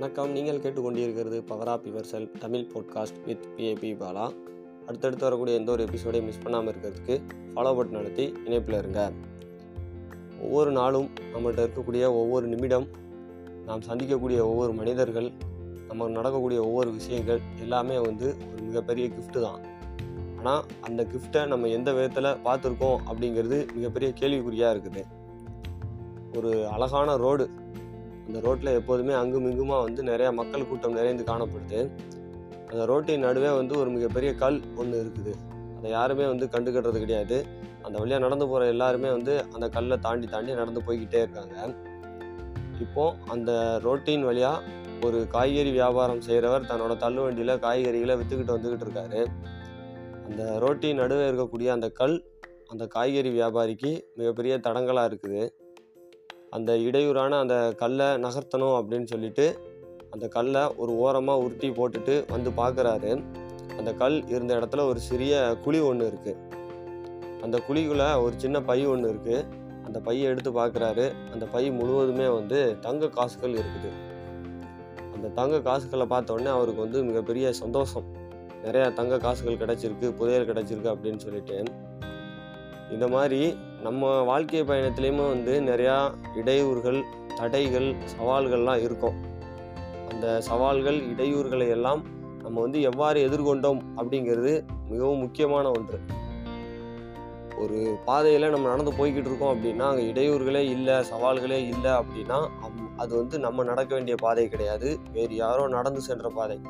வணக்கம். நீங்கள் கேட்டுக்கொண்டிருக்கிறது power of your self Tamil podcast with PAP Bala அடுத்தடுத்து வரக்கூடிய எந்த ஒரு எபிசோடையும் மிஸ் பண்ணாமல் இருக்கிறதுக்கு ஃபாலோ பட் நடத்தி இணைப்பில் இருங்க. ஒவ்வொரு நாளும் நம்மகிட்ட இருக்கக்கூடிய ஒவ்வொரு நிமிடம் நாம் சந்திக்கக்கூடிய ஒவ்வொரு மனிதர்கள் நமக்கு நடக்கக்கூடிய ஒவ்வொரு விஷயங்கள் எல்லாமே வந்து ஒரு மிகப்பெரிய கிஃப்ட்டு தான். ஆனால் அந்த கிஃப்ட்டை நம்ம எந்த விதத்தில் பார்த்துருக்கோம் அப்படிங்கிறது மிகப்பெரிய கேள்விக்குறியாக இருக்குது. ஒரு அழகான ரோடு அந்த ரோட்டில் எப்போதுமே அங்கும் இங்குமா வந்து நிறையா மக்கள் கூட்டம் நிறைந்து காணப்படுது. அந்த ரோட்டின் நடுவே வந்து ஒரு மிகப்பெரிய கல் ஒன்று இருக்குது. அதை யாருமே வந்து கண்டுக்கிடுறது கிடையாது. அந்த வழியாக நடந்து போகிற எல்லாருமே வந்து அந்த கல்லை தாண்டி தாண்டி நடந்து போய்கிட்டே இருக்காங்க. இப்போ அந்த ரோட்டின் வழியாக ஒரு காய்கறி வியாபாரம் செய்கிறவர் தன்னோட தள்ளுவண்டியில் காய்கறிகளை விற்றுக்கிட்டு வந்துக்கிட்டு இருக்காரு. அந்த ரோட்டின் நடுவே இருக்கக்கூடிய அந்த கல் அந்த காய்கறி வியாபாரிக்கு மிகப்பெரிய தடங்கலாக இருக்குது. அந்த இடையூறான அந்த கல்லை நகர்த்தணும் அப்படின்னு சொல்லிட்டு அந்த கல்லை ஒரு ஓரமாக உருட்டி போட்டுட்டு வந்து பார்க்குறாரு அந்த கல் இருந்த இடத்துல ஒரு சிறிய குழி ஒன்று இருக்குது அந்த குழிக்குள்ளே ஒரு சின்ன பை ஒன்று இருக்குது அந்த பையை எடுத்து பார்க்குறாரு அந்த பை முழுவதுமே வந்து தங்க காசுகள் இருக்குது. அந்த தங்க காசுகளை பார்த்த உடனே அவருக்கு வந்து மிகப்பெரிய சந்தோஷம். நிறையா தங்க காசுகள் கிடச்சிருக்கு புதையல் கிடச்சிருக்கு அப்படின்னு சொல்லிட்டு. இந்த மாதிரி நம்ம வாழ்க்கை பயணத்துலேயுமே வந்து நிறையா இடையூறுகள் தடைகள் சவால்கள்லாம் இருக்கும். அந்த சவால்கள் இடையூறுகளை எல்லாம் நம்ம வந்து எவ்வாறு எதிர்கொண்டோம் அப்படிங்கிறது மிகவும் முக்கியமான ஒன்று. ஒரு பாதையில் நம்ம நடந்து போய்கிட்டு இருக்கோம் அப்படின்னா அங்கே இடையூறுகளே இல்லை சவால்களே இல்லை அப்படின்னா அம்- அது வந்து நம்ம நடக்க வேண்டிய பாதை கிடையாது. வேறு யாரோ நடந்து சென்ற பாதை.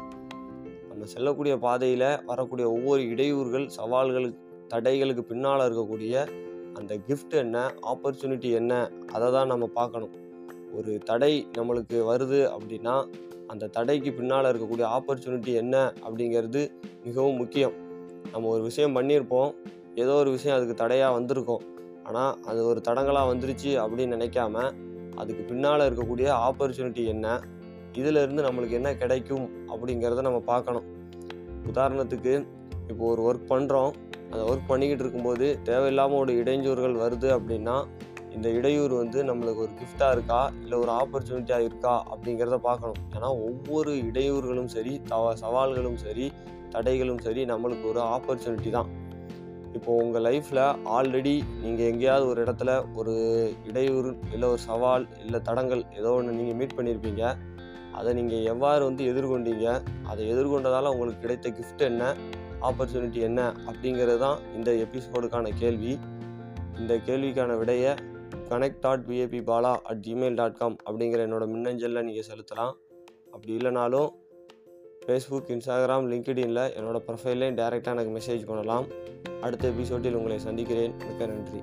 நம்ம செல்லக்கூடிய பாதையில் வரக்கூடிய ஒவ்வொரு இடையூறுகள் சவால்கள் தடைகளுக்கு பின்னால் இருக்கக்கூடிய அந்த கிஃப்ட் என்ன ஆப்பர்ச்சுனிட்டி என்ன அதை தான் நம்ம பார்க்கணும். ஒரு தடை நம்மளுக்கு வருது அப்படின்னா அந்த தடைக்கு பின்னால் இருக்கக்கூடிய ஆப்பர்ச்சுனிட்டி என்ன அப்படிங்கிறது மிகவும் முக்கியம். நம்ம ஒரு விஷயம் பண்ணியிருப்போம் ஏதோ ஒரு விஷயம் அதுக்கு தடையாக வந்திருக்கும். ஆனால் அது ஒரு தடங்களாக வந்துருச்சு அப்படின்னு நினைக்காம அதுக்கு பின்னால் இருக்கக்கூடிய ஆப்பர்ச்சுனிட்டி என்ன இதிலிருந்து நம்மளுக்கு என்ன கிடைக்கும் அப்படிங்கிறத நம்ம பார்க்கணும். உதாரணத்துக்கு இப்போ ஒரு ஒர்க் பண்ணுறோம் அந்த ஒர்க் பண்ணிக்கிட்டு இருக்கும்போது தேவையில்லாமல் ஒரு இடைஞ்சூறுகள் வருது அப்படின்னா இந்த இடையூறு வந்து நம்மளுக்கு ஒரு கிஃப்டாக இருக்கா? இல்லை ஒரு ஆப்பர்ச்சுனிட்டியாக இருக்கா? அப்படிங்கிறத பார்க்கணும். ஏன்னா ஒவ்வொரு இடையூறுகளும் சரி தவ சவால்களும் சரி தடைகளும் சரி நம்மளுக்கு ஒரு ஆப்பர்ச்சுனிட்டி தான். இப்போ உங்கள் லைஃப்பில் ஆல்ரெடி நீங்கள் எங்கேயாவது ஒரு இடத்துல ஒரு இடையூறு இல்லை ஒரு சவால் இல்லை தடங்கள் ஏதோ ஒன்று நீங்கள் மீட் பண்ணியிருப்பீங்க அதை நீங்கள் எவ்வாறு வந்து எதிர்கொண்டீங்க? அதை எதிர்கொண்டதால் உங்களுக்கு கிடைத்த கிஃப்ட் என்ன? ஆப்பர்ச்சுனிட்டி என்ன? அப்படிங்கிறது தான் இந்த எபிசோடுக்கான கேள்வி. இந்த கேள்விக்கான விடையை connect dot PAP Bala at Gmail dot com அப்படிங்கிற என்னோடய மின்னஞ்சலில் நீங்கள் செலுத்தலாம். அப்படி இல்லைனாலும் ஃபேஸ்புக் இன்ஸ்டாகிராம் லிங்க்டின்ல என்னோட ப்ரொஃபைல்லையும் டைரெக்டாக எனக்கு மெசேஜ் பண்ணலாம். அடுத்த எபிசோட்டில் உங்களை சந்திக்கிறேன். மிக்க நன்றி.